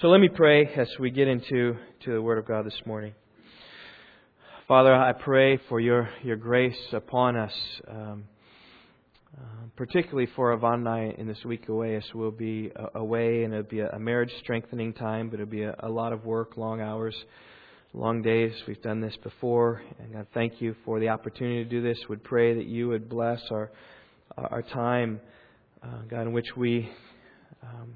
So let me pray as we get into to the Word of God this morning. Father, I pray for your, your grace upon us, um, uh, particularly for Yvonne in this week away, as we'll be away and it'll be a, marriage strengthening time, but it'll be a, a lot of work, long hours, long days. We've done this before, and God, thank you for the opportunity to do this. Would pray that you would bless our our time, uh, God, in which we um,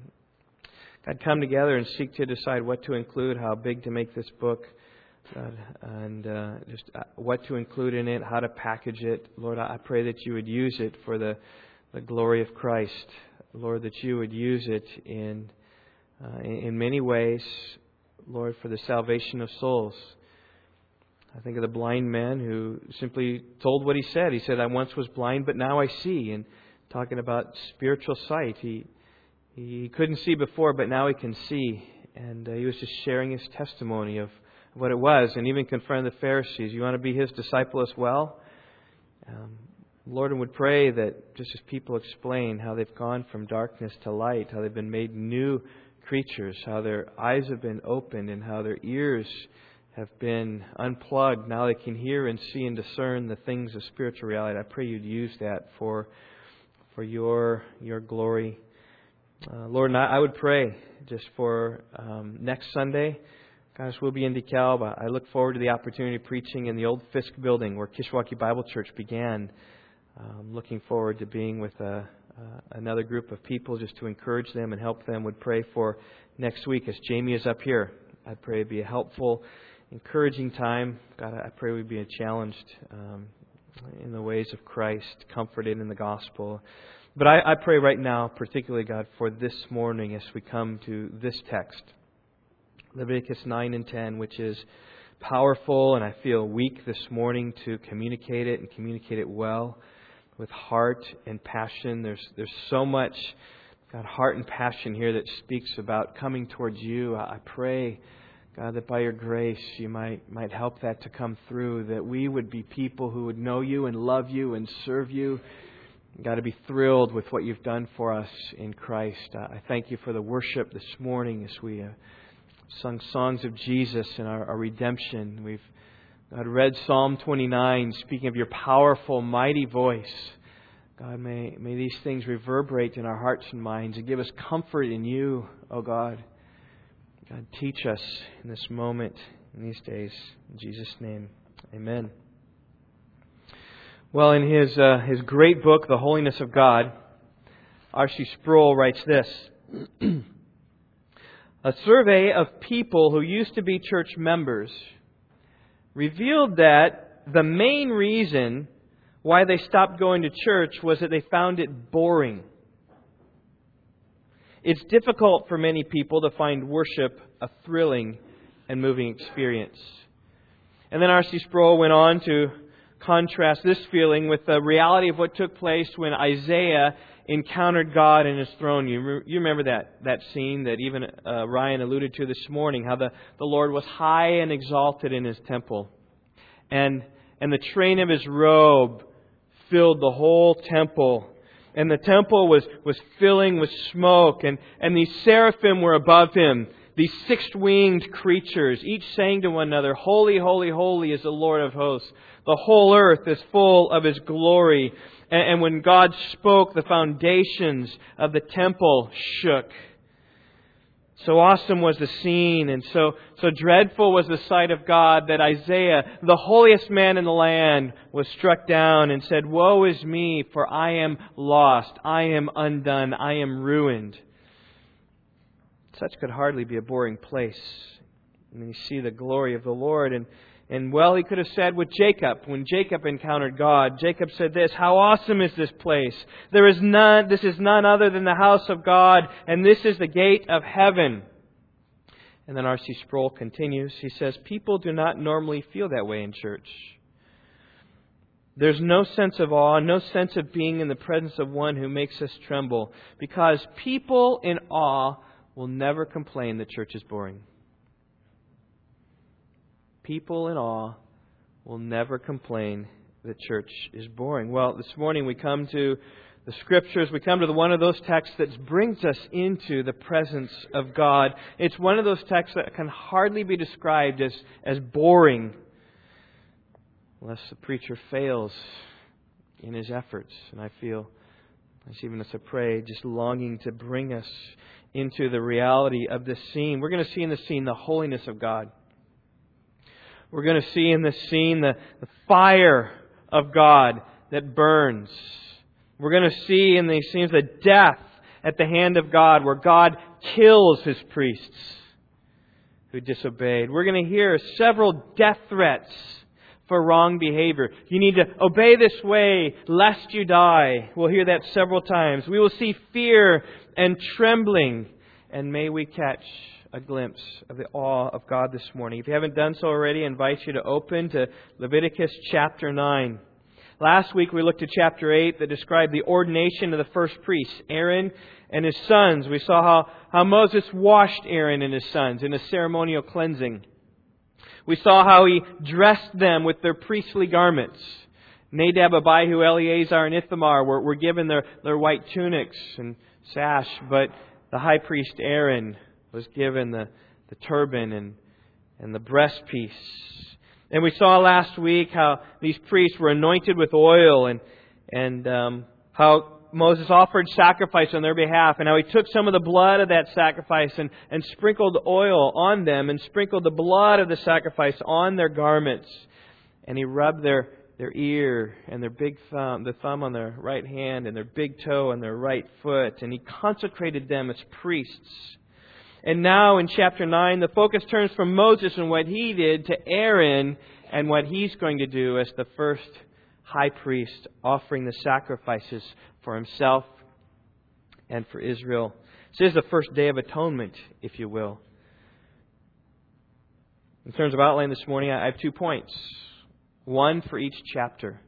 God come together and seek to decide what to include, how big to make this book. God, and uh, just uh, what to include in it, how to package it. Lord, I pray that you would use it for the, the glory of Christ. Lord, that you would use it in, uh, in many ways, Lord, for the salvation of souls. I think of the blind man who simply told what he said. He said, I once was blind, but now I see. And talking about spiritual sight, he, he couldn't see before, but now he can see. And uh, he was just sharing his testimony of what it was, and even confronted the Pharisees. You want to be his disciple as well? Um, Lord would pray that just as people explain how they've gone from darkness to light, how they've been made new creatures, how their eyes have been opened, and how their ears have been unplugged. Now they can hear and see and discern the things of spiritual reality. I pray you'd use that for for your your glory. Uh, Lord, and I, I would pray just for um, next Sunday. Gosh, we'll be in DeKalb. I look forward to the opportunity of preaching in the old Fisk building where Kishwaukee Bible Church began. Um, looking forward to being with uh, uh, another group of people just to encourage them and help them. Would pray for next week as Jamie is up here. I pray it'd be a helpful, encouraging time. God, I pray we'd be challenged um, in the ways of Christ, comforted in the gospel. But I, I pray right now, particularly, God, for this morning as we come to this text. Leviticus 9 and 10, which is powerful, and I feel weak this morning to communicate it and communicate it well with heart and passion. There's, there's so much, God, heart and passion here that speaks about coming towards you. I pray, God, that by your grace you might, might help that to come through, that we would be people who would know you and love you and serve you. God, to be thrilled with what you've done for us in Christ. I thank you for the worship this morning as we. Uh, sung songs of Jesus and our, our redemption. We've God read Psalm 29, speaking of your powerful, mighty voice. God, may, may these things reverberate in our hearts and minds and give us comfort in you, O oh God. God, teach us in this moment, in these days. In Jesus' name, amen. Well, in his, uh, his great book, The Holiness of God, R.C. Sproul writes this. A survey of people who used to be church members revealed that the main reason why they stopped going to church was that they found it boring. It's difficult for many people to find worship a thrilling and moving experience. And then R.C. Sproul went on to contrast this feeling with the reality of what took place when Isaiah encountered God in his throne. You, you remember that, that scene that even uh, Ryan alluded to this morning, how the, the Lord was high and exalted in his temple. And, and the train of his robe filled the whole temple. And the temple was, was filling with smoke, and, and these seraphim were above him, these six winged creatures, each saying to one another, Holy, holy, holy is the Lord of hosts. The whole earth is full of his glory. And when God spoke, the foundations of the temple shook. So awesome was the scene, and so, so dreadful was the sight of God that Isaiah, the holiest man in the land, was struck down and said, Woe is me, for I am lost, I am undone, I am ruined. Such could hardly be a boring place. And you see the glory of the Lord, and and well, he could have said with Jacob, when Jacob encountered God, Jacob said this, How awesome is this place! There is none, this is none other than the house of God, and this is the gate of heaven. And then R.C. Sproul continues. He says, People do not normally feel that way in church. There's no sense of awe, no sense of being in the presence of one who makes us tremble, because people in awe will never complain the church is boring people in awe will never complain that church is boring. Well, this morning we come to the Scriptures, we come to the, one of those texts that brings us into the presence of God. It's one of those texts that can hardly be described as, as boring, unless the preacher fails in his efforts. And I feel, as even as I pray, just longing to bring us into the reality of this scene. We're going to see in this scene the holiness of God. We're going to see in this scene the, the fire of God that burns. We're going to see in these scenes the death at the hand of God, where God kills his priests who disobeyed. We're going to hear several death threats for wrong behavior. You need to obey this way lest you die. We'll hear that several times. We will see fear and trembling, and may we catch a glimpse of the awe of God this morning. If you haven't done so already, I invite you to open to Leviticus chapter 9. Last week we looked at chapter 8 that described the ordination of the first priests, Aaron and his sons. We saw how, how Moses washed Aaron and his sons in a ceremonial cleansing. We saw how he dressed them with their priestly garments. Nadab, Abihu, Eleazar, and Ithamar were, were given their, their white tunics and sash, but the high priest Aaron was given the, the turban and, and the breastpiece. And we saw last week how these priests were anointed with oil and, and um, how Moses offered sacrifice on their behalf, and how he took some of the blood of that sacrifice and, and sprinkled oil on them, and sprinkled the blood of the sacrifice on their garments. And he rubbed their, their ear and their big thumb, the thumb on their right hand, and their big toe on their right foot, and he consecrated them as priests. And now in chapter 9, the focus turns from Moses and what he did to Aaron and what he's going to do as the first high priest offering the sacrifices for himself and for Israel. This is the first day of atonement, if you will. In terms of outline this morning, I have two points. One for each chapter.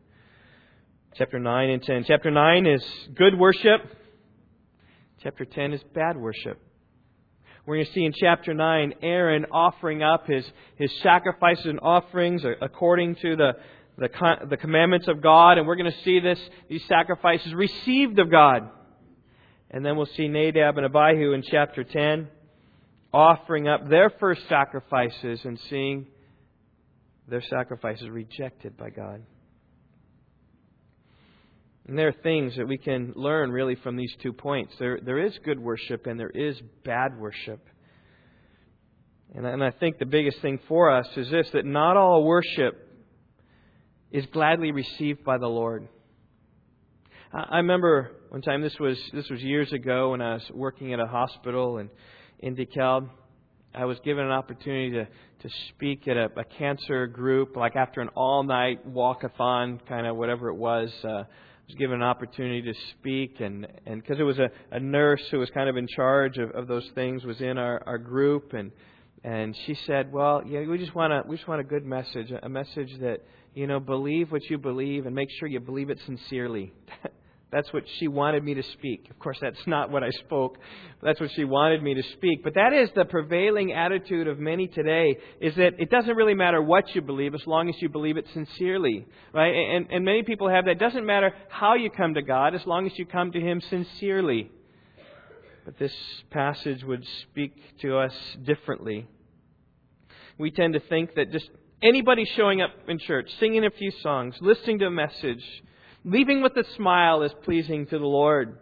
Chapter 9 and 10. Chapter 9 is good worship. Chapter 10 is bad worship. We're going to see in chapter 9 Aaron offering up his, his sacrifices and offerings according to the, the, the commandments of God, and we're going to see this, these sacrifices received of God. And then we'll see Nadab and Abihu in chapter 10 offering up their first sacrifices and seeing their sacrifices rejected by God. And there are things that we can learn really from these two points. There, there is good worship and there is bad worship. And, and I think the biggest thing for us is this that not all worship is gladly received by the Lord. I remember one time this was this was years ago when I was working at a hospital in in DeKalb. I was given an opportunity to to speak at a, a cancer group, like after an all night walkathon, kind of whatever it was. Uh, was given an opportunity to speak, and and because it was a, a nurse who was kind of in charge of, of those things was in our our group, and and she said, "Well, yeah, we just want a we just want a good message, a message that you know, believe what you believe and make sure you believe it sincerely. that's what she wanted me to speak. Of course, that's not what I spoke. That's what she wanted me to speak. But that is the prevailing attitude of many today, is that it doesn't really matter what you believe as long as you believe it sincerely. Right? And, and many people have that. It doesn't matter how you come to God as long as you come to Him sincerely. But this passage would speak to us differently. We tend to think that just Anybody showing up in church, singing a few songs, listening to a message, leaving with a smile is pleasing to the Lord.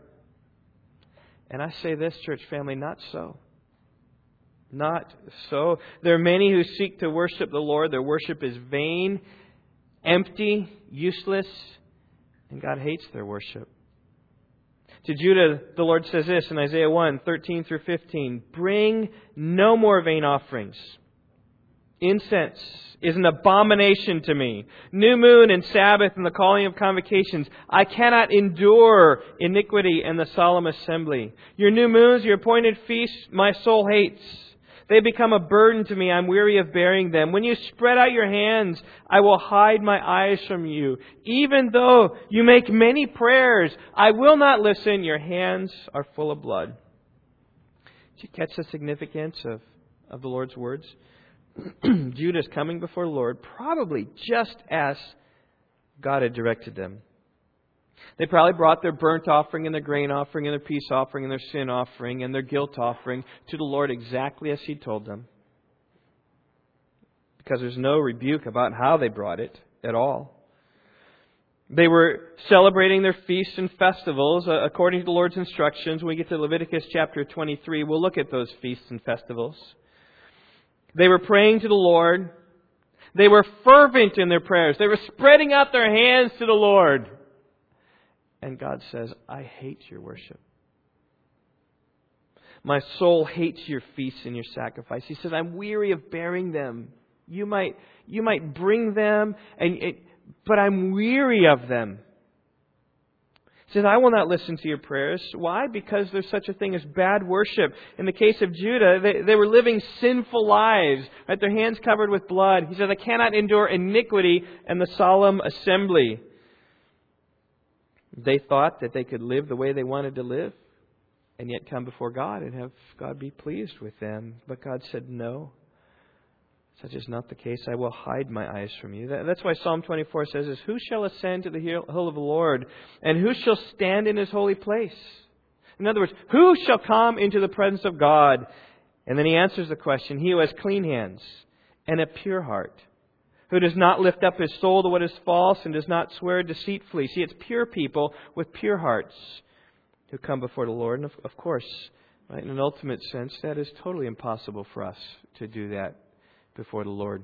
And I say this, church family, not so. Not so. There are many who seek to worship the Lord. Their worship is vain, empty, useless, and God hates their worship. To Judah, the Lord says this in Isaiah 1 13 through 15 Bring no more vain offerings. Incense is an abomination to me. New moon and Sabbath and the calling of convocations. I cannot endure iniquity and the solemn assembly. Your new moons, your appointed feasts, my soul hates. They become a burden to me. I'm weary of bearing them. When you spread out your hands, I will hide my eyes from you. Even though you make many prayers, I will not listen. Your hands are full of blood. Did you catch the significance of, of the Lord's words? Judah's coming before the Lord, probably just as God had directed them. They probably brought their burnt offering and their grain offering and their peace offering and their sin offering and their guilt offering to the Lord exactly as He told them. Because there's no rebuke about how they brought it at all. They were celebrating their feasts and festivals uh, according to the Lord's instructions. When we get to Leviticus chapter 23, we'll look at those feasts and festivals. They were praying to the Lord. They were fervent in their prayers. They were spreading out their hands to the Lord. And God says, I hate your worship. My soul hates your feasts and your sacrifice. He says, I'm weary of bearing them. You might, you might bring them, and it, but I'm weary of them. Says, I will not listen to your prayers. Why? Because there's such a thing as bad worship. In the case of Judah, they, they were living sinful lives, right? Their hands covered with blood. He says, I cannot endure iniquity and the solemn assembly. They thought that they could live the way they wanted to live and yet come before God and have God be pleased with them. But God said, No. Such is not the case. I will hide my eyes from you. That's why Psalm 24 says this Who shall ascend to the hill of the Lord? And who shall stand in his holy place? In other words, who shall come into the presence of God? And then he answers the question He who has clean hands and a pure heart, who does not lift up his soul to what is false and does not swear deceitfully. See, it's pure people with pure hearts who come before the Lord. And of, of course, right, in an ultimate sense, that is totally impossible for us to do that before the Lord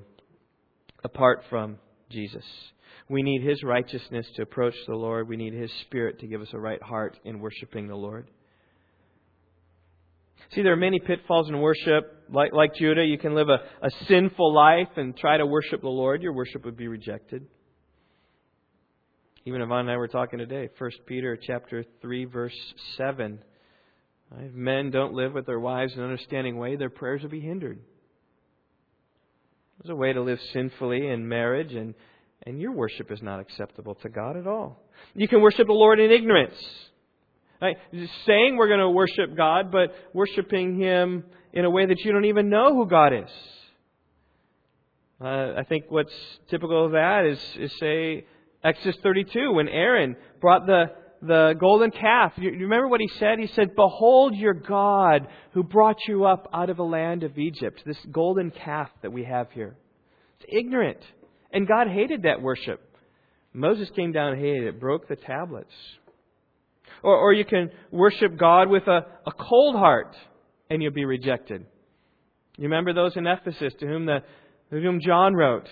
apart from Jesus. We need His righteousness to approach the Lord. We need His Spirit to give us a right heart in worshiping the Lord. See, there are many pitfalls in worship. Like, like Judah, you can live a, a sinful life and try to worship the Lord. Your worship would be rejected. Even Yvonne and I were talking today, 1 Peter chapter 3, verse 7. If men don't live with their wives in an understanding way, their prayers will be hindered. There's a way to live sinfully in marriage, and, and your worship is not acceptable to God at all. You can worship the Lord in ignorance. Right? Just saying we're going to worship God, but worshiping Him in a way that you don't even know who God is. Uh, I think what's typical of that is, is say, Exodus 32, when Aaron brought the, the golden calf. You remember what he said? He said, Behold your God who brought you up out of the land of Egypt. This golden calf that we have here. It's ignorant. And God hated that worship. Moses came down and hated it, broke the tablets. Or, or you can worship God with a, a cold heart and you'll be rejected. You remember those in Ephesus to whom, the, to whom John wrote?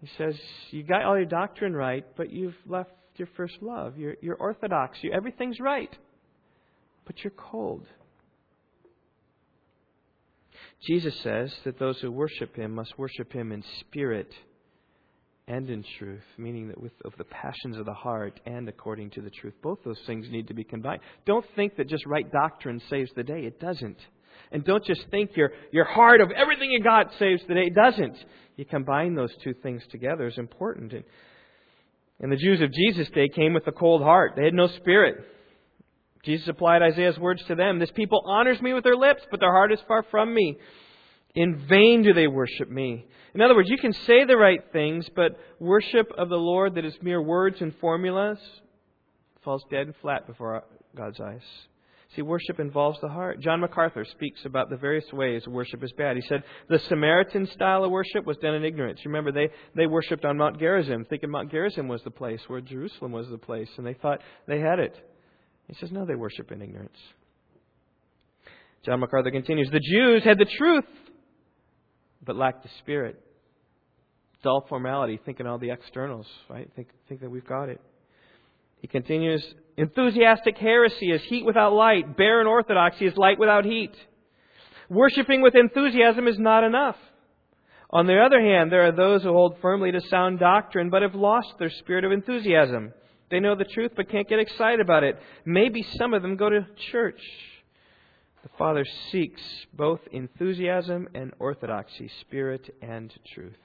He says, You got all your doctrine right, but you've left your first love. You're, you're orthodox. You, everything's right, but you're cold. Jesus says that those who worship him must worship him in spirit and in truth, meaning that with of the passions of the heart and according to the truth. Both those things need to be combined. Don't think that just right doctrine saves the day. It doesn't. And don't just think your, your heart of everything you got saves the day. It doesn't. You combine those two things together is important. And and the Jews of Jesus' day came with a cold heart. They had no spirit. Jesus applied Isaiah's words to them This people honors me with their lips, but their heart is far from me. In vain do they worship me. In other words, you can say the right things, but worship of the Lord that is mere words and formulas falls dead and flat before God's eyes. See, worship involves the heart. John MacArthur speaks about the various ways worship is bad. He said the Samaritan style of worship was done in ignorance. Remember, they, they worshipped on Mount Gerizim, thinking Mount Gerizim was the place, where Jerusalem was the place, and they thought they had it. He says, no, they worship in ignorance. John MacArthur continues The Jews had the truth, but lacked the spirit. It's all formality, thinking all the externals, right? Think, think that we've got it. He continues, enthusiastic heresy is heat without light. Barren orthodoxy is light without heat. Worshipping with enthusiasm is not enough. On the other hand, there are those who hold firmly to sound doctrine but have lost their spirit of enthusiasm. They know the truth but can't get excited about it. Maybe some of them go to church. The Father seeks both enthusiasm and orthodoxy, spirit and truth.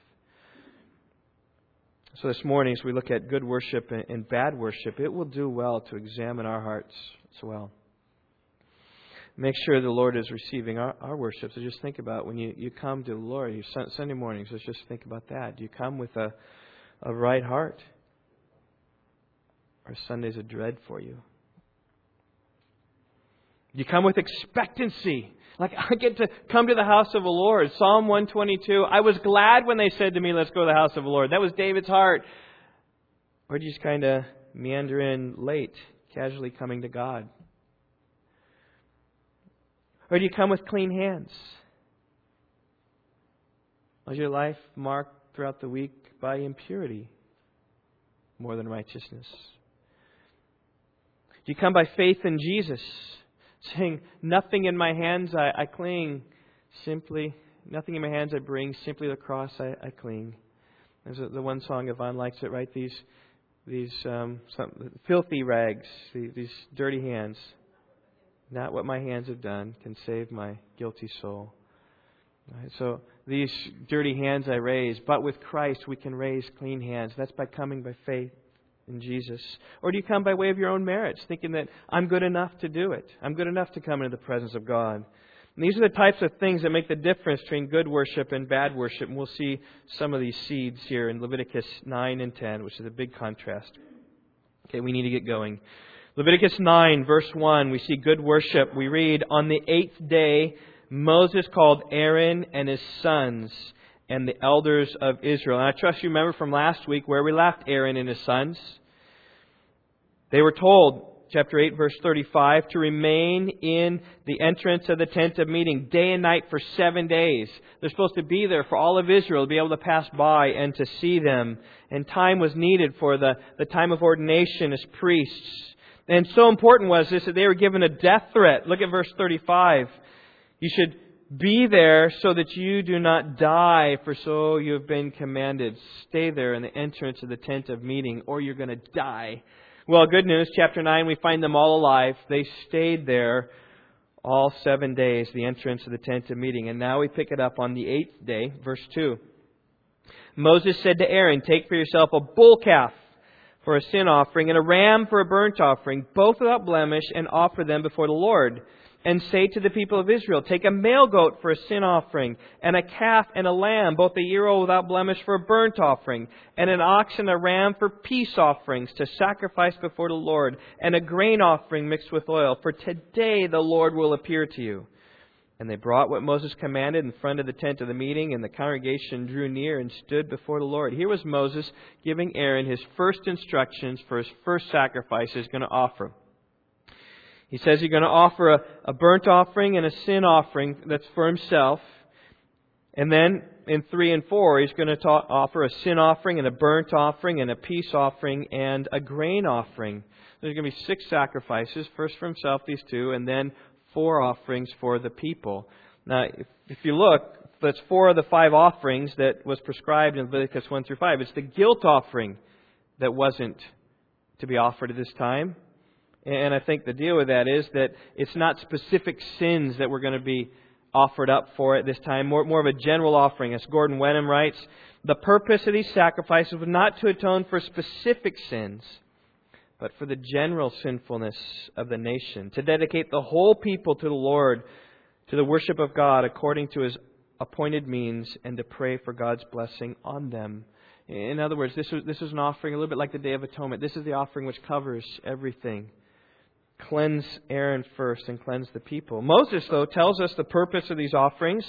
So this morning, as we look at good worship and bad worship, it will do well to examine our hearts as well. Make sure the Lord is receiving our, our worship. So just think about when you, you come to the Lord, you Sunday mornings, let's just think about that. Do you come with a, a right heart? Are Sundays a dread for you? You come with expectancy. Like, I get to come to the house of the Lord. Psalm 122. I was glad when they said to me, Let's go to the house of the Lord. That was David's heart. Or do you just kind of meander in late, casually coming to God? Or do you come with clean hands? Was your life marked throughout the week by impurity more than righteousness? Do you come by faith in Jesus? Saying, Nothing in my hands I, I cling, simply, nothing in my hands I bring, simply the cross I, I cling. There's a, the one song Yvonne likes it, right? These, these um, some, filthy rags, these, these dirty hands. Not what my hands have done can save my guilty soul. Right? So these dirty hands I raise, but with Christ we can raise clean hands. That's by coming by faith in Jesus? Or do you come by way of your own merits, thinking that I'm good enough to do it? I'm good enough to come into the presence of God. And these are the types of things that make the difference between good worship and bad worship. And we'll see some of these seeds here in Leviticus 9 and 10, which is a big contrast. Okay, we need to get going. Leviticus 9, verse 1, we see good worship. We read, On the eighth day, Moses called Aaron and his sons and the elders of Israel. And I trust you remember from last week where we left Aaron and his sons. They were told, chapter 8, verse 35, to remain in the entrance of the tent of meeting day and night for seven days. They're supposed to be there for all of Israel to be able to pass by and to see them. And time was needed for the, the time of ordination as priests. And so important was this that they were given a death threat. Look at verse 35. You should be there so that you do not die, for so you have been commanded. Stay there in the entrance of the tent of meeting, or you're going to die. Well, good news. Chapter 9, we find them all alive. They stayed there all seven days, the entrance of the tent of meeting. And now we pick it up on the eighth day, verse 2. Moses said to Aaron, Take for yourself a bull calf for a sin offering and a ram for a burnt offering, both without blemish, and offer them before the Lord and say to the people of Israel, Take a male goat for a sin offering, and a calf and a lamb, both a year old without blemish for a burnt offering, and an ox and a ram for peace offerings to sacrifice before the Lord, and a grain offering mixed with oil. For today the Lord will appear to you. And they brought what Moses commanded in front of the tent of the meeting, and the congregation drew near and stood before the Lord. Here was Moses giving Aaron his first instructions for his first sacrifice he's going to offer. He says he's going to offer a, a burnt offering and a sin offering that's for himself. And then in 3 and 4, he's going to ta- offer a sin offering and a burnt offering and a peace offering and a grain offering. There's going to be six sacrifices, first for himself, these two, and then four offerings for the people. Now, if, if you look, that's four of the five offerings that was prescribed in Leviticus 1 through 5. It's the guilt offering that wasn't to be offered at this time. And I think the deal with that is that it's not specific sins that we're going to be offered up for at this time, more, more of a general offering. As Gordon Wenham writes, the purpose of these sacrifices was not to atone for specific sins, but for the general sinfulness of the nation, to dedicate the whole people to the Lord, to the worship of God according to his appointed means, and to pray for God's blessing on them. In other words, this was, this was an offering a little bit like the Day of Atonement. This is the offering which covers everything cleanse Aaron first and cleanse the people. Moses, though, tells us the purpose of these offerings.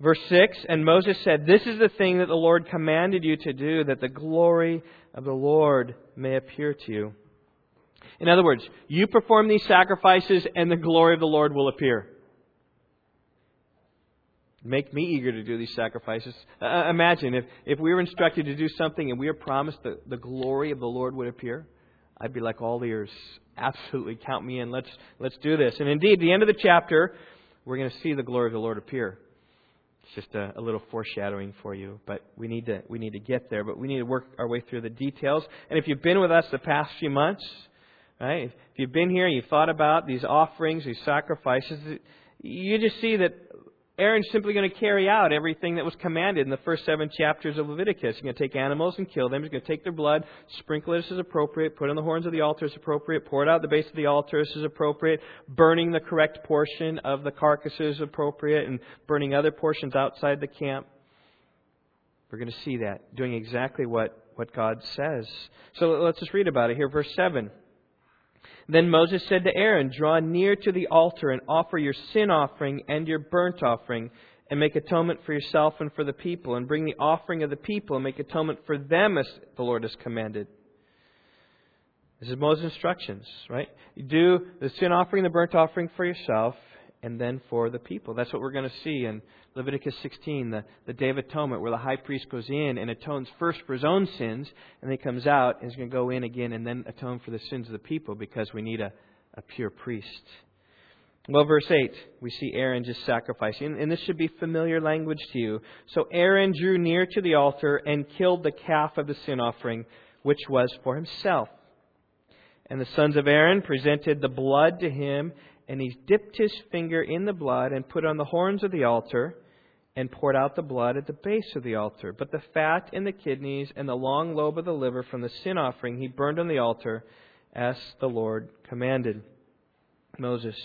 Verse 6 And Moses said, This is the thing that the Lord commanded you to do, that the glory of the Lord may appear to you. In other words, you perform these sacrifices and the glory of the Lord will appear. Make me eager to do these sacrifices. Uh, imagine if, if we were instructed to do something and we are promised that the glory of the Lord would appear. I'd be like all ears. Absolutely, count me in. Let's let's do this. And indeed, the end of the chapter, we're going to see the glory of the Lord appear. It's just a, a, little foreshadowing for you, but we need to we need to get there. But we need to work our way through the details. And if you've been with us the past few months, right? If you've been here and you've thought about these offerings, these sacrifices, you just see that Aaron's simply going to carry out everything that was commanded in the first seven chapters of Leviticus. He's going to take animals and kill them. He's going to take their blood, sprinkle it as appropriate, put it on the horns of the altar as appropriate, pour it out at the base of the altar as appropriate, burning the correct portion of the carcasses appropriate, and burning other portions outside the camp. We're going to see that, doing exactly what, what God says. So let's just read about it here, verse 7. Then Moses said to Aaron, Draw near to the altar and offer your sin offering and your burnt offering, and make atonement for yourself and for the people, and bring the offering of the people and make atonement for them as the Lord has commanded. This is Moses' instructions, right? You do the sin offering, the burnt offering for yourself, and then for the people. That's what we're going to see in Leviticus 16, the, the Day of Atonement, where the high priest goes in and atones first for his own sins, and then he comes out and is going to go in again and then atone for the sins of the people because we need a, a pure priest. Well, verse 8, we see Aaron just sacrificing, and this should be familiar language to you. So Aaron drew near to the altar and killed the calf of the sin offering, which was for himself. And the sons of Aaron presented the blood to him, and he dipped his finger in the blood and put on the horns of the altar and poured out the blood at the base of the altar. But the fat and the kidneys and the long lobe of the liver from the sin offering he burned on the altar as the Lord commanded Moses.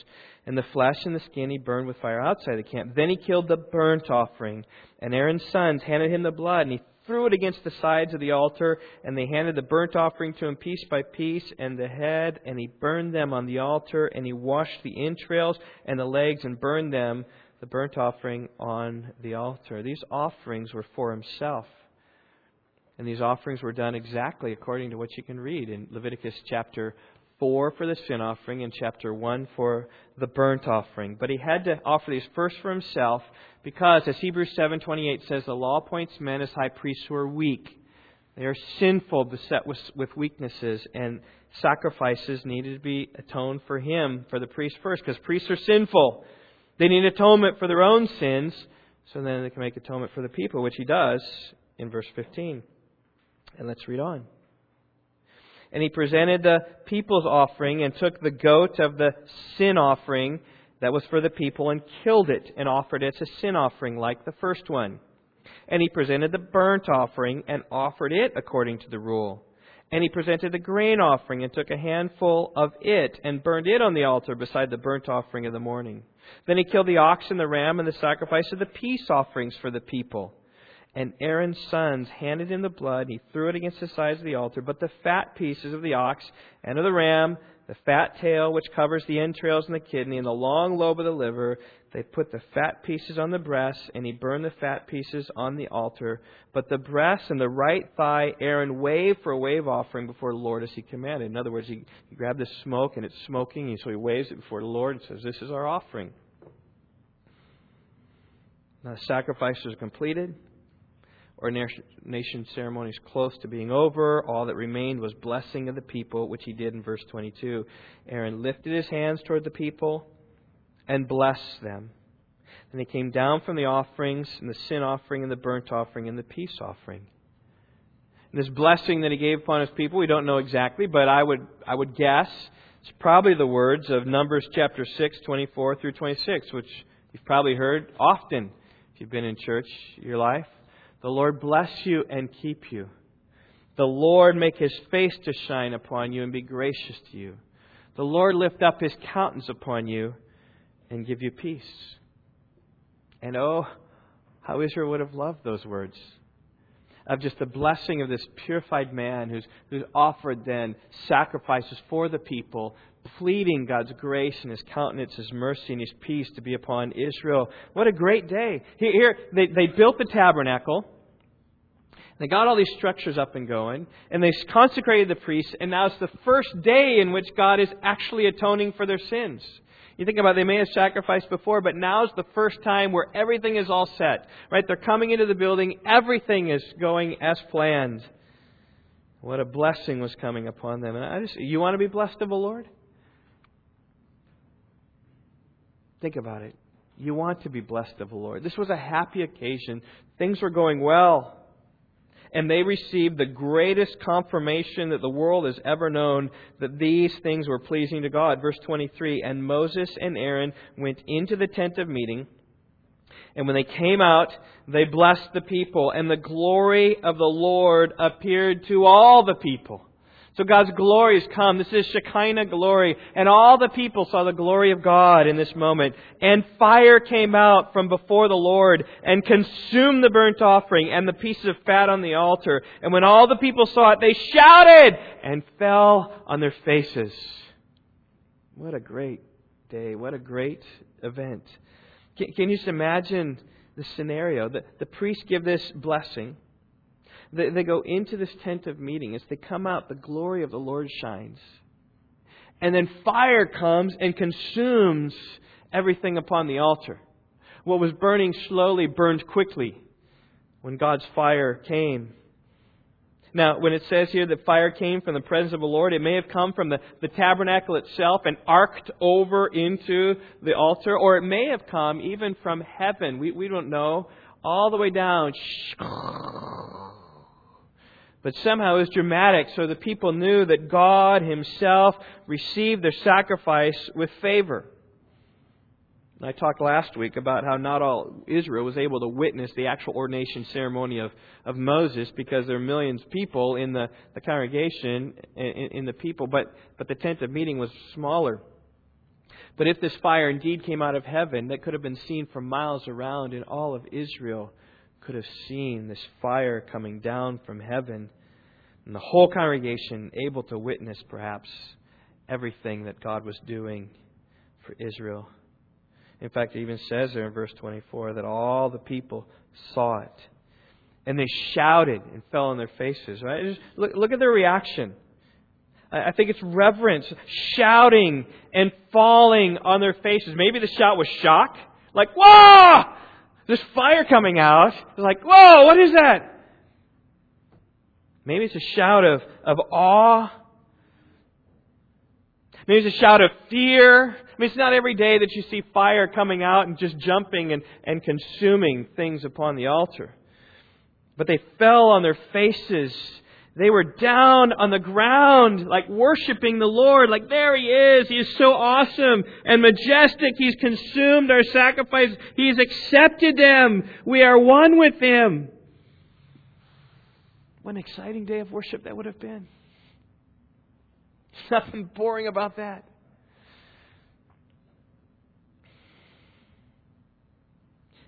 And the flesh and the skin he burned with fire outside the camp. Then he killed the burnt offering. And Aaron's sons handed him the blood, and he threw it against the sides of the altar, and they handed the burnt offering to him piece by piece, and the head, and he burned them on the altar, and he washed the entrails and the legs, and burned them, the burnt offering, on the altar. These offerings were for himself. And these offerings were done exactly according to what you can read in Leviticus chapter 4 for the sin offering and chapter 1 for the burnt offering. But he had to offer these first for himself because, as Hebrews 7.28 says, the law appoints men as high priests who are weak. They are sinful, beset with, with weaknesses, and sacrifices needed to be atoned for him, for the priest first, because priests are sinful. They need atonement for their own sins, so then they can make atonement for the people, which he does in verse 15. And let's read on. And he presented the people's offering and took the goat of the sin offering that was for the people and killed it and offered it as a sin offering like the first one. And he presented the burnt offering and offered it according to the rule. And he presented the grain offering and took a handful of it and burned it on the altar beside the burnt offering of the morning. Then he killed the ox and the ram and the sacrifice of the peace offerings for the people. And Aaron's sons handed him the blood. He threw it against the sides of the altar. But the fat pieces of the ox and of the ram, the fat tail which covers the entrails and the kidney, and the long lobe of the liver, they put the fat pieces on the breast, and he burned the fat pieces on the altar. But the breast and the right thigh Aaron waved for a wave offering before the Lord as he commanded. In other words, he, he grabbed the smoke and it's smoking, and so he waves it before the Lord and says, This is our offering. Now the sacrifices are completed ordination ceremony is close to being over. All that remained was blessing of the people, which he did in verse 22. Aaron lifted his hands toward the people and blessed them. Then he came down from the offerings, and the sin offering, and the burnt offering, and the peace offering. And this blessing that he gave upon his people, we don't know exactly, but I would, I would guess it's probably the words of Numbers chapter 6, 24 through 26, which you've probably heard often if you've been in church your life. The Lord bless you and keep you. The Lord make his face to shine upon you and be gracious to you. The Lord lift up his countenance upon you and give you peace. And oh, how Israel would have loved those words of just the blessing of this purified man who's, who's offered then sacrifices for the people, pleading God's grace and His countenance, His mercy, and His peace to be upon Israel. What a great day. Here, they, they built the tabernacle. They got all these structures up and going, and they consecrated the priests, and now it's the first day in which God is actually atoning for their sins. You think about it, they may have sacrificed before, but now's the first time where everything is all set. Right? They're coming into the building, everything is going as planned. What a blessing was coming upon them. And I just you want to be blessed of the Lord? Think about it. You want to be blessed of the Lord. This was a happy occasion. Things were going well. And they received the greatest confirmation that the world has ever known that these things were pleasing to God. Verse 23 And Moses and Aaron went into the tent of meeting. And when they came out, they blessed the people, and the glory of the Lord appeared to all the people. So God's glory has come. This is Shekinah glory. And all the people saw the glory of God in this moment. And fire came out from before the Lord and consumed the burnt offering and the pieces of fat on the altar. And when all the people saw it, they shouted and fell on their faces. What a great day. What a great event. Can, can you just imagine the scenario? The, the priests give this blessing. They, they go into this tent of meeting. As they come out, the glory of the Lord shines. And then fire comes and consumes everything upon the altar. What was burning slowly burned quickly when God's fire came. Now, when it says here that fire came from the presence of the Lord, it may have come from the, the tabernacle itself and arced over into the altar, or it may have come even from heaven. We, we don't know. All the way down. But somehow it was dramatic, so the people knew that God Himself received their sacrifice with favor. I talked last week about how not all Israel was able to witness the actual ordination ceremony of, of Moses because there are millions of people in the, the congregation, in, in the people, but, but the tent of meeting was smaller. But if this fire indeed came out of heaven, that could have been seen for miles around, in all of Israel could have seen this fire coming down from heaven and the whole congregation able to witness, perhaps, everything that God was doing for Israel. In fact, it even says there in verse 24 that all the people saw it. And they shouted and fell on their faces, right? Just look, look at their reaction. I think it's reverence, shouting and falling on their faces. Maybe the shout was shock, like, whoa! There's fire coming out. It's like, whoa, what is that? Maybe it's a shout of, of awe. Maybe it's a shout of fear. I mean, it's not every day that you see fire coming out and just jumping and, and consuming things upon the altar. But they fell on their faces. They were down on the ground, like worshiping the Lord, like there He is. He is so awesome and majestic. He's consumed our sacrifice. He's accepted them. We are one with Him. What an exciting day of worship that would have been. There's nothing boring about that.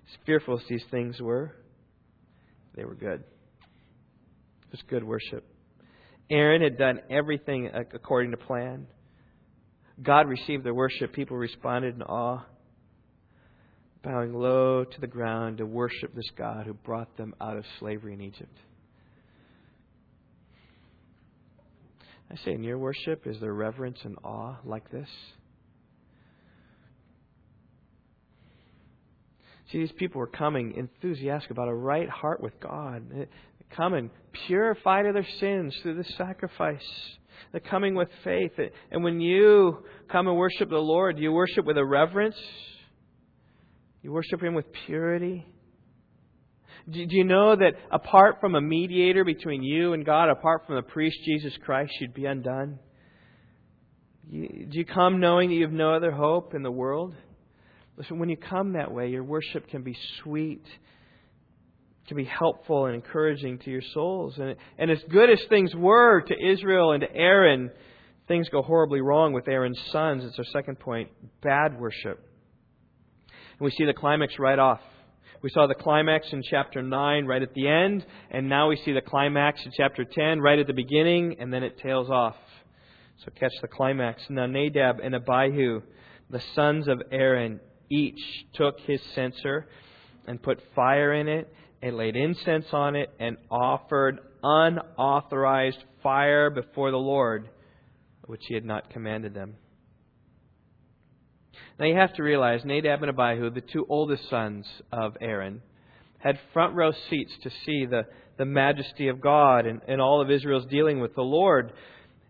As fearful as these things were, they were good. Was good worship. Aaron had done everything according to plan. God received their worship. People responded in awe, bowing low to the ground to worship this God who brought them out of slavery in Egypt. I say, in your worship, is there reverence and awe like this? See, these people were coming enthusiastic about a right heart with God. Coming purified of their sins through the sacrifice. They're coming with faith. And when you come and worship the Lord, you worship with a reverence. You worship Him with purity. Do you know that apart from a mediator between you and God, apart from the priest Jesus Christ, you'd be undone? Do you come knowing that you have no other hope in the world? Listen, when you come that way, your worship can be sweet, can be helpful and encouraging to your souls. And, and as good as things were to Israel and to Aaron, things go horribly wrong with Aaron's sons. It's our second point bad worship. And we see the climax right off. We saw the climax in chapter 9 right at the end, and now we see the climax in chapter 10 right at the beginning, and then it tails off. So catch the climax. Now Nadab and Abihu, the sons of Aaron, each took his censer and put fire in it and laid incense on it and offered unauthorized fire before the Lord, which he had not commanded them. Now you have to realize Nadab and Abihu, the two oldest sons of Aaron, had front row seats to see the, the majesty of God and, and all of Israel's dealing with the Lord.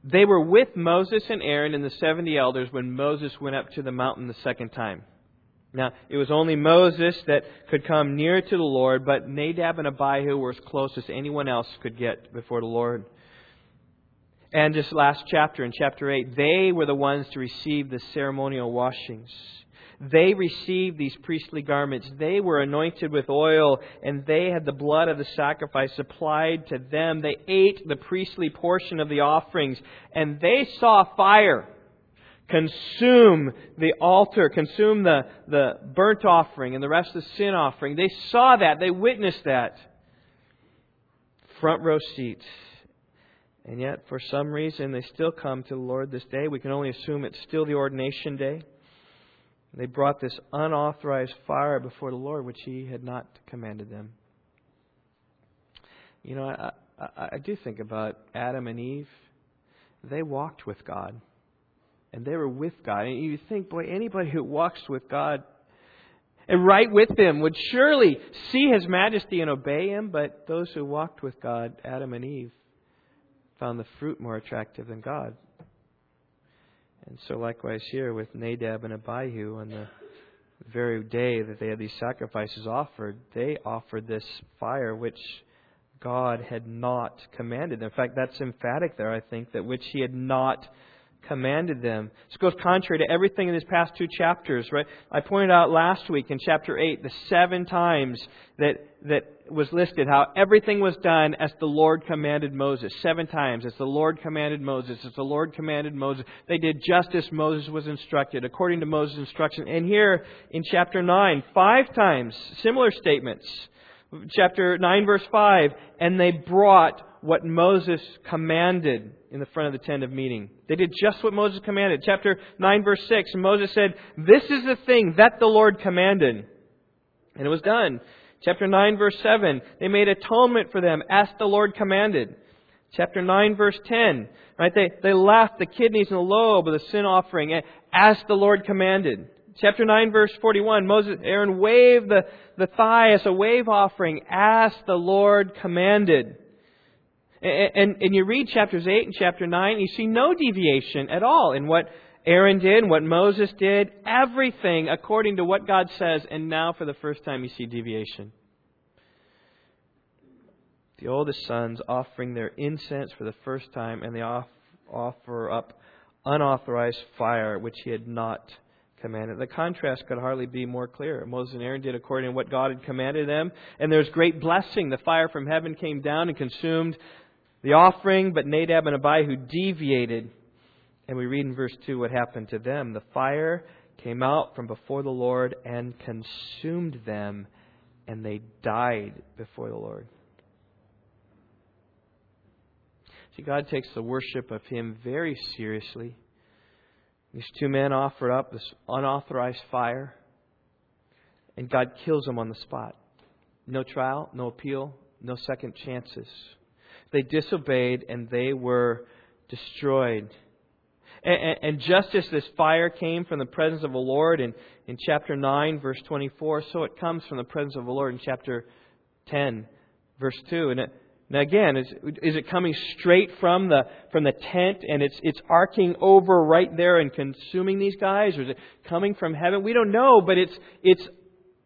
They were with Moses and Aaron and the 70 elders when Moses went up to the mountain the second time. Now, it was only Moses that could come near to the Lord, but Nadab and Abihu were as close as anyone else could get before the Lord. And this last chapter, in chapter 8, they were the ones to receive the ceremonial washings. They received these priestly garments. They were anointed with oil, and they had the blood of the sacrifice applied to them. They ate the priestly portion of the offerings, and they saw fire consume the altar, consume the, the burnt offering and the rest of the sin offering. They saw that. They witnessed that. Front row seats. And yet, for some reason, they still come to the Lord this day. We can only assume it's still the ordination day. They brought this unauthorized fire before the Lord, which He had not commanded them. You know, I, I, I do think about Adam and Eve. They walked with God, and they were with God. And you think, boy, anybody who walks with God and right with Him would surely see His majesty and obey Him. But those who walked with God, Adam and Eve, found the fruit more attractive than God. And so, likewise, here with Nadab and Abihu, on the very day that they had these sacrifices offered, they offered this fire which God had not commanded. In fact, that's emphatic there, I think, that which He had not them. This goes contrary to everything in these past two chapters, right? I pointed out last week in chapter 8 the seven times that, that was listed how everything was done as the Lord commanded Moses. Seven times. As the Lord commanded Moses. As the Lord commanded Moses. They did just as Moses was instructed, according to Moses' instruction. And here in chapter 9, five times, similar statements. Chapter 9, verse 5, and they brought what Moses commanded in the front of the tent of meeting. They did just what Moses commanded. Chapter 9, verse 6, Moses said, This is the thing that the Lord commanded. And it was done. Chapter 9, verse 7, they made atonement for them as the Lord commanded. Chapter 9, verse 10, right? They, they left the kidneys and the lobe of the sin offering as the Lord commanded. Chapter 9, verse 41, Moses, Aaron waved the, the thigh as a wave offering as the Lord commanded. And, and, you read chapters 8 and chapter 9, you see no deviation at all in what Aaron did, what Moses did, everything according to what God says, and now for the first time you see deviation. The oldest sons offering their incense for the first time, and they offer up unauthorized fire, which he had not commanded. The contrast could hardly be more clear. Moses and Aaron did according to what God had commanded them, and there was great blessing. The fire from heaven came down and consumed the offering, but Nadab and Abihu deviated and we read in verse 2 what happened to them. The fire came out from before the Lord and consumed them, and they died before the Lord. See, God takes the worship of Him very seriously. These two men offer up this unauthorized fire, and God kills them on the spot. No trial, no appeal, no second chances. They disobeyed, and they were destroyed. And, and, just as this fire came from the presence of the Lord in, in chapter 9, verse 24, so it comes from the presence of the Lord in chapter 10, verse 2. And uh, it, now again, is, is it coming straight from the, from the tent and it's, it's arcing over right there and consuming these guys? Or is it coming from heaven? We don't know, but it's, it's,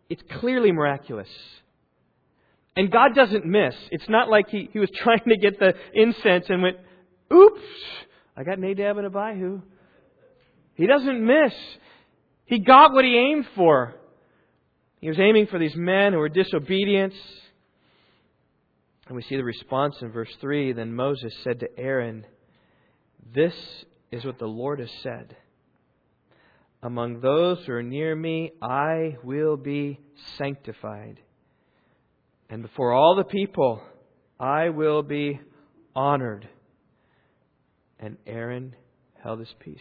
it's clearly miraculous. And God doesn't miss. It's not like he, he was trying to get the incense and went, oops, I got Nadab and Abihu. He doesn't miss. He got what he aimed for. He was aiming for these men who were disobedient. And we see the response in verse 3. Then Moses said to Aaron, This is what the Lord has said. Among those who are near me, I will be sanctified. And before all the people, I will be honored and Aaron held his peace.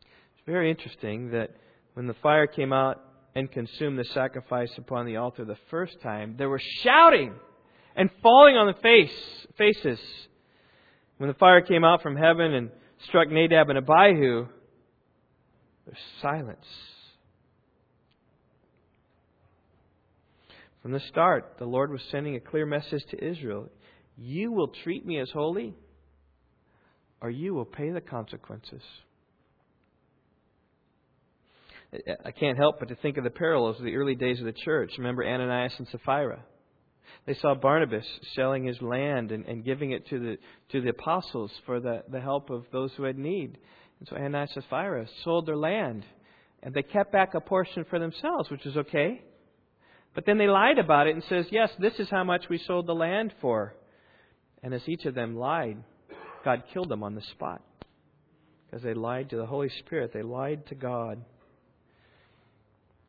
It's very interesting that when the fire came out and consumed the sacrifice upon the altar the first time, there was shouting and falling on the face, faces. When the fire came out from heaven and struck Nadab and Abihu, there's silence. From the start, the Lord was sending a clear message to Israel. You will treat me as holy, or you will pay the consequences. I can't help but to think of the parallels of the early days of the church. Remember Ananias and Sapphira? They saw Barnabas selling his land and, and giving it to the, to the apostles for the, the help of those who had need. And so Ananias and Sapphira sold their land And they kept back a portion for themselves, which is okay. But then they lied about it and says, "Yes, this is how much we sold the land for." And as each of them lied, God killed them on the spot. Because they lied to the Holy Spirit, they lied to God.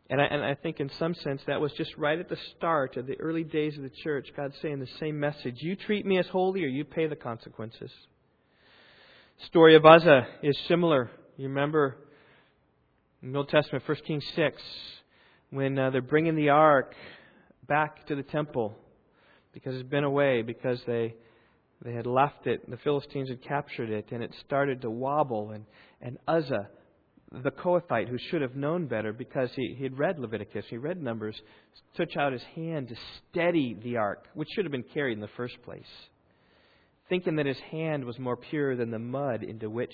And I, and I think in some sense that was just right at the start of the early days of the church, God saying the same message. You treat me as holy or you pay the consequences. Story of Uzzah is similar. You remember in the Old Testament, 1 Kings 6, when uh, they're bringing the ark back to the temple because it's been away, because they they had left it, the Philistines had captured it, and it started to wobble. And, and Uzzah, the Kohathite, who should have known better because he, he had read Leviticus, he read Numbers, took out his hand to steady the ark, which should have been carried in the first place, thinking that his hand was more pure than the mud into which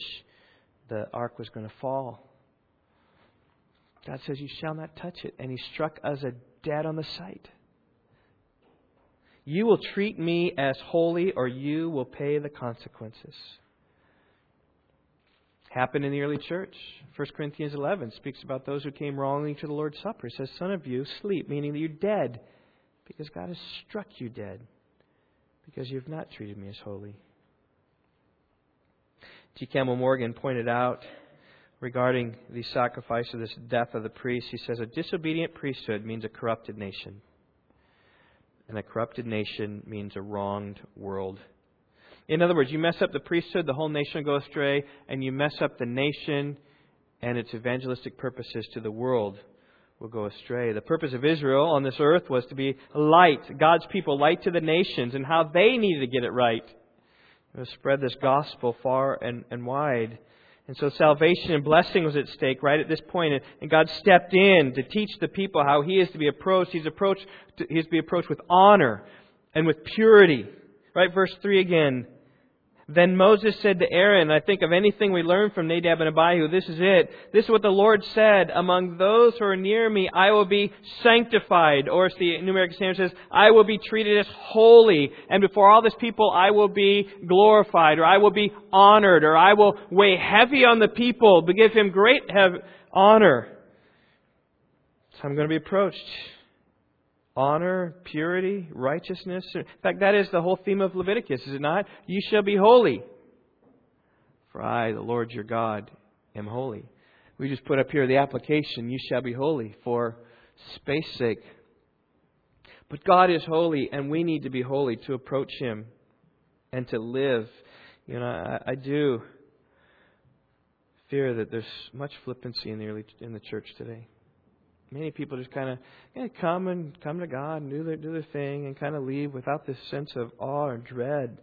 the ark was going to fall. God says, You shall not touch it. And he struck Uzzah dead on the sight. You will treat me as holy, or you will pay the consequences. Happened in the early church. 1 Corinthians 11 speaks about those who came wrongly to the Lord's Supper. It says, Son of you, sleep, meaning that you're dead, because God has struck you dead, because you have not treated me as holy. G. Campbell Morgan pointed out regarding the sacrifice of this death of the priest, he says, A disobedient priesthood means a corrupted nation. And a corrupted nation means a wronged world. In other words, you mess up the priesthood, the whole nation will go astray, and you mess up the nation and its evangelistic purposes to the world will go astray. The purpose of Israel on this earth was to be light, God's people, light to the nations, and how they needed to get it right. To spread this gospel far and, and wide. And so salvation and blessing was at stake right at this point, and God stepped in to teach the people how He is to be approached. He's approached. He is to be approached with honor and with purity. Right, verse three again. Then Moses said to Aaron, I think of anything we learn from Nadab and Abihu, this is it. This is what the Lord said, among those who are near me, I will be sanctified. Or as the New American Standard says, I will be treated as holy. And before all this people, I will be glorified, or I will be honored, or I will weigh heavy on the people, but give him great honor. So I'm going to be approached honor, purity, righteousness. In fact, that is the whole theme of Leviticus, is it not? You shall be holy. For I, the Lord your God, am holy. We just put up here the application, you shall be holy, for space sake. But God is holy, and we need to be holy to approach Him and to live. You know, I, I do fear that there's much flippancy in the early, in the church today many people just kind of kind of come and come to God and do their do their thing and kind of leave without this sense of awe or dread.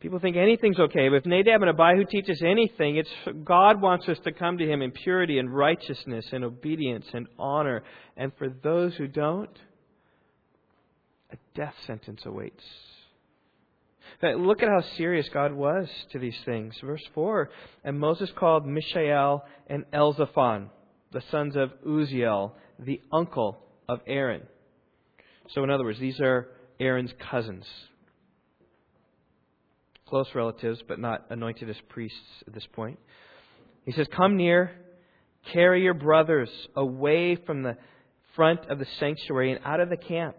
People think anything's okay, but if Nadab and Abihu teach us anything, it's God wants us to come to Him in purity and righteousness and obedience and honor. And for those who don't, a death sentence awaits. Look at how serious God was to these things. Verse 4 And Moses called Mishael and Elzaphan the sons of Uzziel, the uncle of Aaron. So, in other words, these are Aaron's cousins. Close relatives, but not anointed as priests at this point. He says, Come near, carry your brothers away from the front of the sanctuary and out of the camp.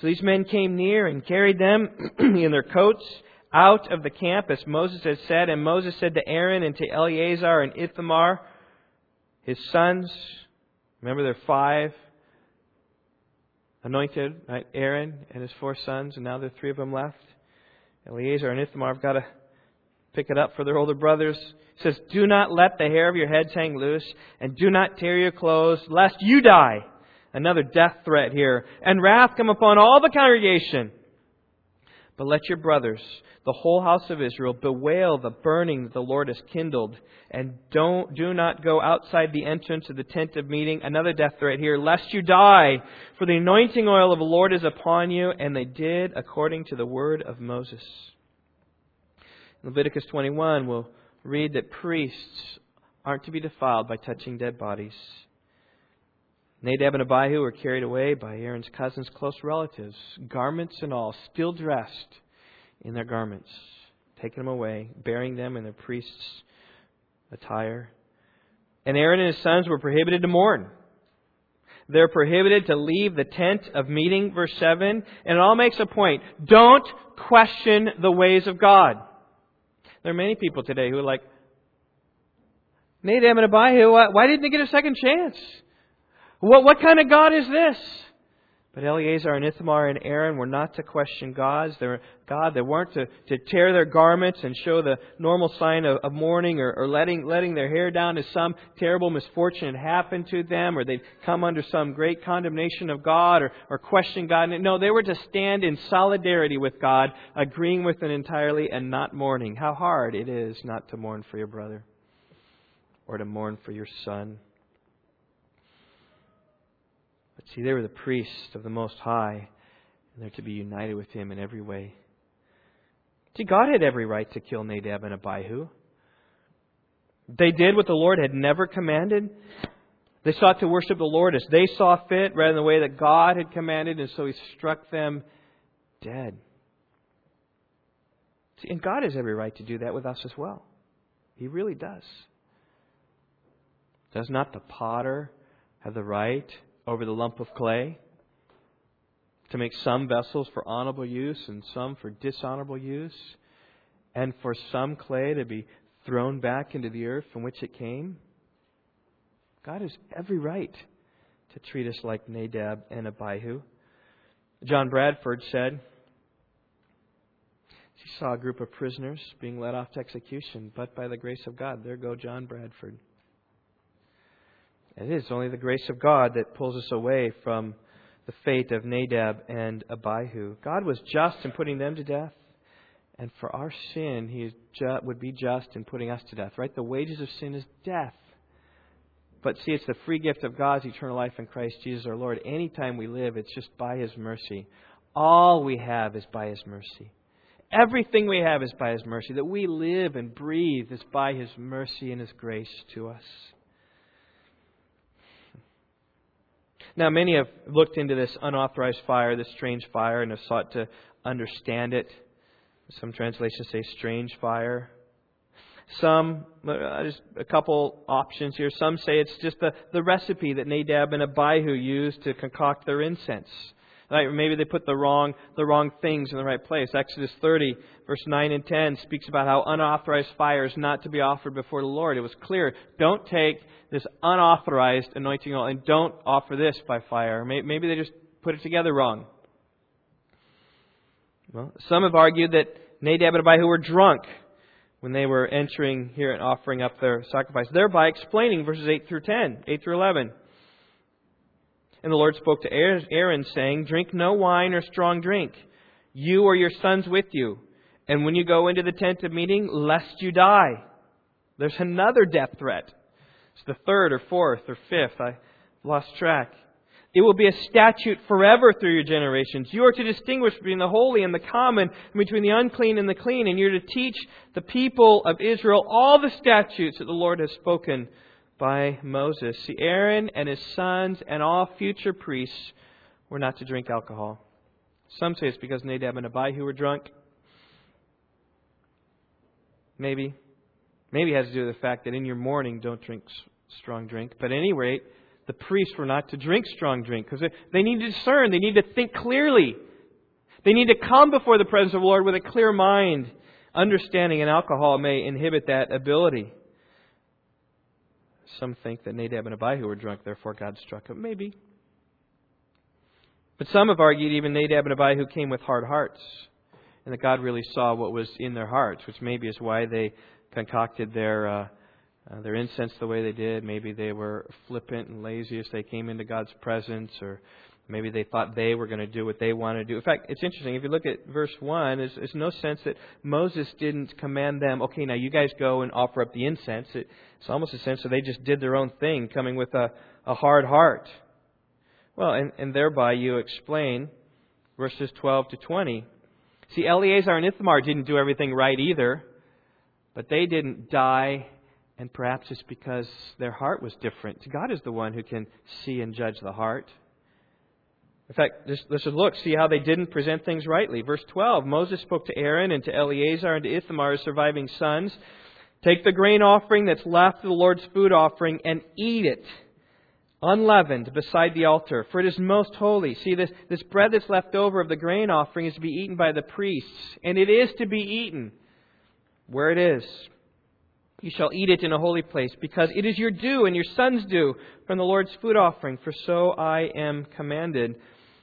So these men came near and carried them in their coats out of the camp, as Moses had said. And Moses said to Aaron and to Eleazar and Ithamar, his sons, remember there are five anointed, right? Aaron and his four sons, and now there are three of them left. Eleazar and Ithamar have got to pick it up for their older brothers. He says, Do not let the hair of your heads hang loose, and do not tear your clothes, lest you die. Another death threat here. And wrath come upon all the congregation. But let your brothers, the whole house of Israel, bewail the burning that the Lord has kindled, and don't, do not go outside the entrance of the tent of meeting. Another death threat here, lest you die, for the anointing oil of the Lord is upon you. And they did according to the word of Moses. Leviticus 21, we'll read that priests aren't to be defiled by touching dead bodies. Nadab and Abihu were carried away by Aaron's cousins, close relatives, garments and all, still dressed in their garments, taking them away, burying them in their priest's attire. And Aaron and his sons were prohibited to mourn. They're prohibited to leave the tent of meeting, verse 7. And it all makes a point. Don't question the ways of God. There are many people today who are like, Nadab and Abihu, why didn't they get a second chance? What, what kind of God is this? But Eleazar and Ithamar and Aaron were not to question God's. God. They weren't to, to tear their garments and show the normal sign of, of mourning or, or letting, letting their hair down as some terrible misfortune had happened to them or they'd come under some great condemnation of God or, or question God. No, they were to stand in solidarity with God, agreeing with it entirely and not mourning. How hard it is not to mourn for your brother or to mourn for your son. But see, they were the priests of the Most High, and they're to be united with Him in every way. See, God had every right to kill Nadab and Abihu. They did what the Lord had never commanded. They sought to worship the Lord as they saw fit rather than the way that God had commanded, and so He struck them dead. See, and God has every right to do that with us as well. He really does. Does not the potter have the right over the lump of clay, to make some vessels for honorable use and some for dishonorable use, and for some clay to be thrown back into the earth from which it came. God has every right to treat us like Nadab and Abihu. John Bradford said, he saw a group of prisoners being led off to execution, but by the grace of God, there go John Bradford. It is only the grace of God that pulls us away from the fate of Nadab and Abihu. God was just in putting them to death, and for our sin, He would be just in putting us to death. Right? The wages of sin is death. But see, it's the free gift of God's eternal life in Christ Jesus our Lord. Anytime we live, it's just by His mercy. All we have is by His mercy. Everything we have is by His mercy. That we live and breathe is by His mercy and His grace to us. Now, many have looked into this unauthorized fire, this strange fire, and have sought to understand it. Some translations say strange fire. Some, uh, just a couple options here. Some say it's just the, the recipe that Nadab and Abihu used to concoct their incense. Right? Maybe they put the wrong, the wrong things in the right place. Exodus 30, verse 9 and 10 speaks about how unauthorized fire is not to be offered before the Lord. It was clear. Don't take this unauthorized anointing oil and don't offer this by fire. Maybe they just put it together wrong. Well, some have argued that Nadab and Abihu were drunk when they were entering here and offering up their sacrifice, thereby explaining verses 8 through 10, 8 through 11. And the Lord spoke to Aaron, saying, Drink no wine or strong drink, you or your sons with you. And when you go into the tent of meeting, lest you die. There's another death threat. It's the third or fourth or fifth. I lost track. It will be a statute forever through your generations. You are to distinguish between the holy and the common, and between the unclean and the clean, and you're to teach the people of Israel all the statutes that the Lord has spoken by Moses. See, Aaron and his sons and all future priests were not to drink alcohol. Some say it's because Nadab and Abihu were drunk. Maybe. Maybe it has to do with the fact that in your mourning, don't drink strong drink. But at any rate, the priests were not to drink strong drink because they need to discern. They need to think clearly. They need to come before the presence of the Lord with a clear mind. Understanding and alcohol may inhibit that ability. Some think that Nadab and Abihu were drunk, therefore God struck them. Maybe. But some have argued even Nadab and Abihu came with hard hearts, and that God really saw what was in their hearts, which maybe is why they concocted their uh, uh, their incense the way they did. Maybe they were flippant and lazy as they came into God's presence, or maybe they thought they were going to do what they wanted to do. In fact, it's interesting. If you look at verse 1, there's, there's no sense that Moses didn't command them, okay, now you guys go and offer up the incense. It, it's almost a sense that they just did their own thing, coming with a, a hard heart. Well, and, and thereby you explain verses 12 to 20. See, Eleazar and Ithamar didn't do everything right either, but they didn't die and perhaps it's because their heart was different. God is the one who can see and judge the heart. In fact, let's just look, see how they didn't present things rightly. Verse 12 Moses spoke to Aaron and to Eleazar and to Ithamar, his surviving sons, Take the grain offering that's left of the Lord's food offering and eat it unleavened beside the altar, for it is most holy. See, this, this bread that's left over of the grain offering is to be eaten by the priests, and it is to be eaten where it is. You shall eat it in a holy place, because it is your due and your son's due from the Lord's food offering, for so I am commanded.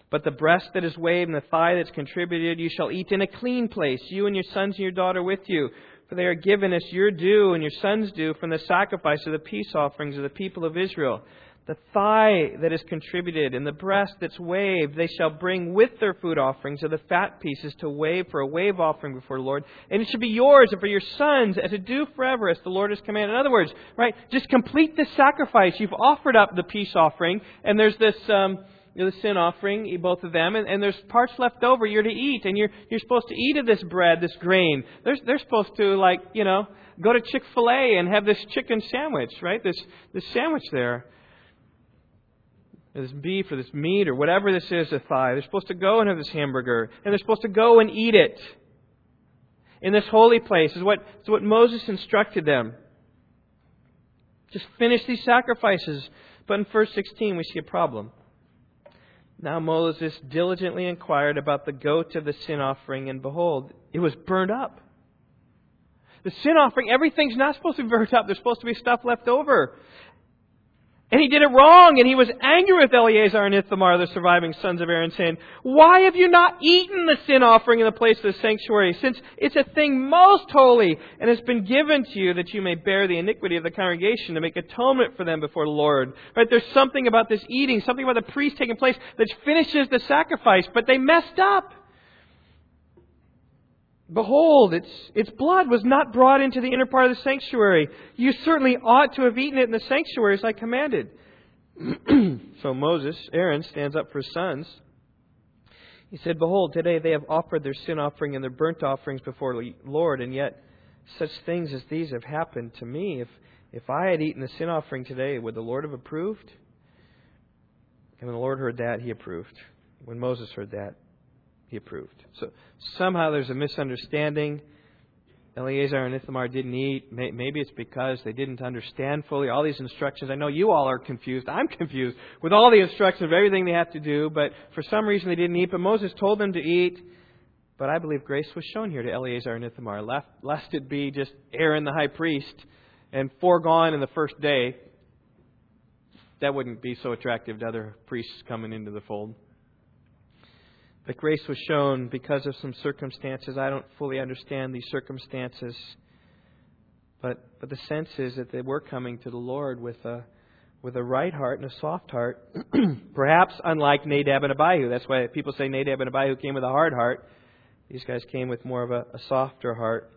But the breast that is waved and the thigh that's contributed you shall eat in a clean place, you and your sons and your daughter with you. For they are given as your due and your son's due from the sacrifice of the peace offerings of the people of Israel the thigh that is contributed and the breast that's waved, they shall bring with their food offerings of the fat pieces to wave for a wave offering before the Lord. And it should be yours and for your sons and to do forever as the Lord has commanded. In other words, right, just complete this sacrifice. You've offered up the peace offering, and there's this, um, the sin offering, both of them, and, and there's parts left over you're to eat, and you're, you're supposed to eat of this bread, this grain. They're, they're supposed to, like, you know, go to Chick fil A and have this chicken sandwich, right? This, this sandwich there this beef or this meat or whatever this is, a thigh. They're supposed to go and have this hamburger, and they're supposed to go and eat it in this holy place. Is what is what Moses instructed them. Just finish these sacrifices. But in verse 16, we see a problem. Now Moses diligently inquired about the goat of the sin offering, and behold, it was burned up. The sin offering, everything's not supposed to be burnt up. There's supposed to be stuff left over. And he did it wrong, and he was angry with Eleazar and Ithamar, the surviving sons of Aaron, saying, Why have you not eaten the sin offering in the place of the sanctuary, since it's a thing most holy, and has been given to you that you may bear the iniquity of the congregation to make atonement for them before the Lord? Right? There's something about this eating, something about the priest taking place that finishes the sacrifice, but they messed up. Behold, its, its blood was not brought into the inner part of the sanctuary. You certainly ought to have eaten it in the sanctuary as I commanded. so Moses, Aaron, stands up for his sons. He said, Behold, today they have offered their sin offering and their burnt offerings before the Lord, and yet such things as these have happened to me. If, if I had eaten the sin offering today, would the Lord have approved? And when the Lord heard that, he approved. When Moses heard that, he approved. So somehow there's a misunderstanding. Eleazar and Ithamar didn't eat. Maybe it's because they didn't understand fully all these instructions. I know you all are confused. I'm confused with all the instructions of everything they have to do, but for some reason they didn't eat. But Moses told them to eat. But I believe grace was shown here to Eleazar and Ithamar, lest it be just Aaron the high priest and foregone in the first day. That wouldn't be so attractive to other priests coming into the fold that grace was shown because of some circumstances. I don't fully understand these circumstances. But, but the sense is that they were coming to the Lord with a, with a right heart and a soft heart. Perhaps unlike Nadab and Abihu. That's why people say Nadab and Abihu came with a hard heart. These guys came with more of a, a softer heart.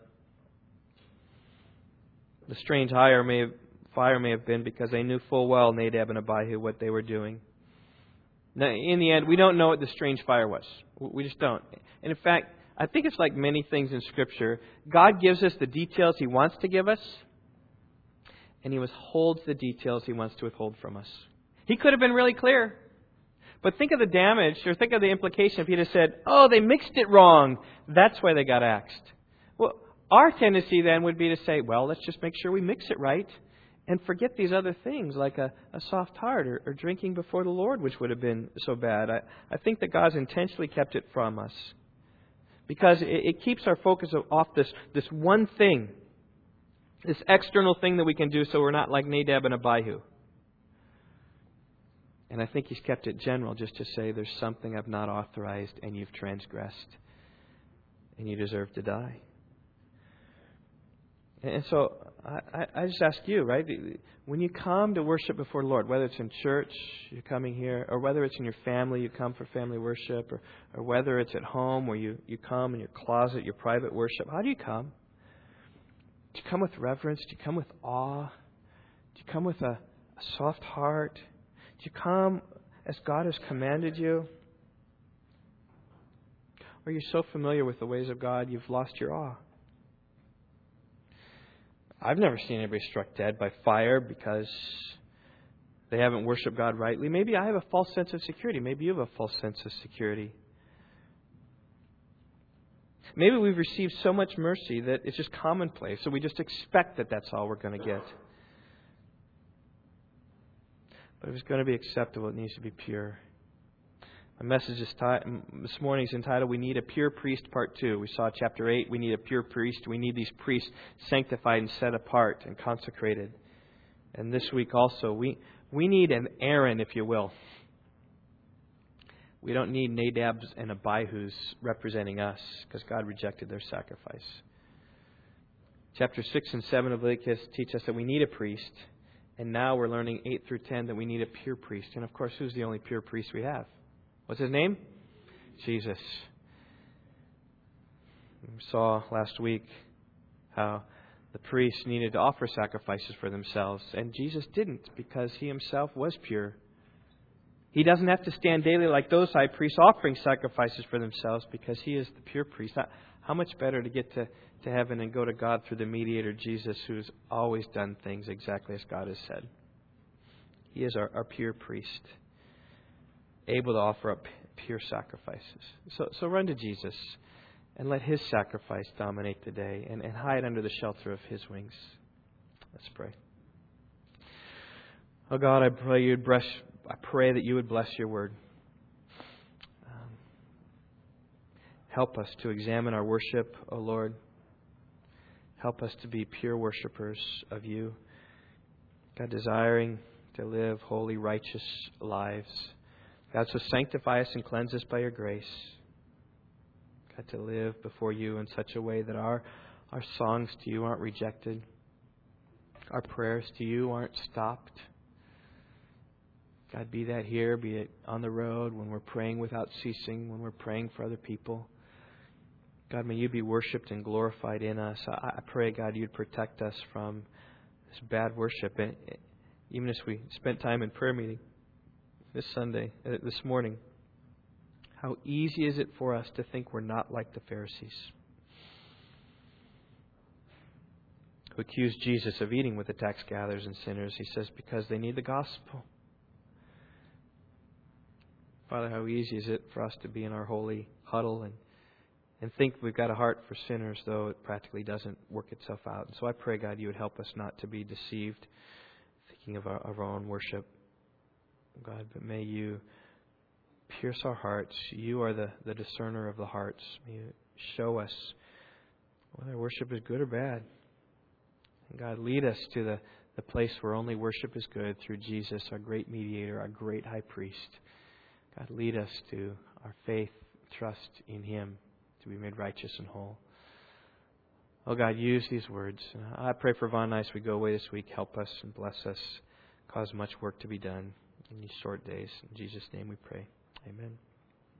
The strange fire may, have, fire may have been because they knew full well, Nadab and Abihu, what they were doing. Now, in the end, we don't know what the strange fire was. We just don't. And in fact, I think it's like many things in Scripture. God gives us the details He wants to give us, and He withholds the details He wants to withhold from us. He could have been really clear. But think of the damage, or think of the implication if he'd have said, oh, they mixed it wrong. That's why they got axed. Well, our tendency then would be to say, well, let's just make sure we mix it right and forget these other things like a, a soft heart or, or, drinking before the Lord, which would have been so bad. I, I think that God's intentionally kept it from us because it, it keeps our focus off this, this one thing, this external thing that we can do so we're not like Nadab and Abihu. And I think he's kept it general just to say there's something I've not authorized and you've transgressed and you deserve to die. And so I, I just ask you, right? When you come to worship before the Lord, whether it's in church, you're coming here, or whether it's in your family, you come for family worship, or, or whether it's at home where you, you come in your closet, your private worship, how do you come? Do you come with reverence? Do you come with awe? Do you come with a, a soft heart? Do you come as God has commanded you? Or are you so familiar with the ways of God you've lost your awe? I've never seen anybody struck dead by fire because they haven't worshiped God rightly. Maybe I have a false sense of security. Maybe you have a false sense of security. Maybe we've received so much mercy that it's just commonplace, so we just expect that that's all we're going to get. But if it's going to be acceptable, it needs to be pure. My message is this morning is entitled "We Need a Pure Priest," Part Two. We saw chapter eight. We need a pure priest. We need these priests sanctified and set apart and consecrated. And this week also, we we need an Aaron, if you will. We don't need Nadabs and Abihus representing us because God rejected their sacrifice. Chapter 6 and 7 of Leviticus teach us that we need a priest. And now we're learning 8 through 10 that we need a pure priest. And of course, who's the only pure priest we have? What's his name? Jesus. We saw last week how the priests needed to offer sacrifices for themselves, and Jesus didn't because he himself was pure. He doesn't have to stand daily like those high priests offering sacrifices for themselves because he is the pure priest. How much better to get to, to heaven and go to God through the mediator Jesus who's always done things exactly as God has said? He is our, our pure priest able to offer up pure sacrifices. So, so run to Jesus and let his sacrifice dominate the day and, and hide under the shelter of his wings. Let's pray. Oh God, I pray you'd bless, I pray that you would bless your word. Um, help us to examine our worship, O oh Lord. Help us to be pure worshippers of you. God, desiring to live holy, righteous lives. God, so sanctify us and cleanse us by your grace. God, to live before you in such a way that our, our songs to you aren't rejected, our prayers to you aren't stopped. God, be that here, be it on the road, when we're praying without ceasing, when we're praying for other people. God, may you be worshiped and glorified in us. I, I pray, God, you'd protect us from this bad worship. Eh, eh, even as we spent time in prayer meeting, this Sunday, uh, this morning, how easy is it for us to think we're not like the Pharisees who accused Jesus of eating with the tax gatherers and sinners? He says, because they need the gospel. Father, how easy is it for us to be in our holy huddle and, and think we've got a heart for sinners, though it practically doesn't work itself out. And so I pray, God, you would help us not to be deceived, thinking of our, of our own worship. God, but may you pierce our hearts. You are the, the discerner of the hearts. May you show us whether worship is good or bad. And God, lead us to the, the place where only worship is good through Jesus, our great mediator, our great high priest. God, lead us to our faith, trust in Him to be made righteous and whole. Oh God, use these words. I pray for Von Nice we go away this week. Help us and bless us. Cause much work to be done in these short days. In Jesus' name we pray. Amen.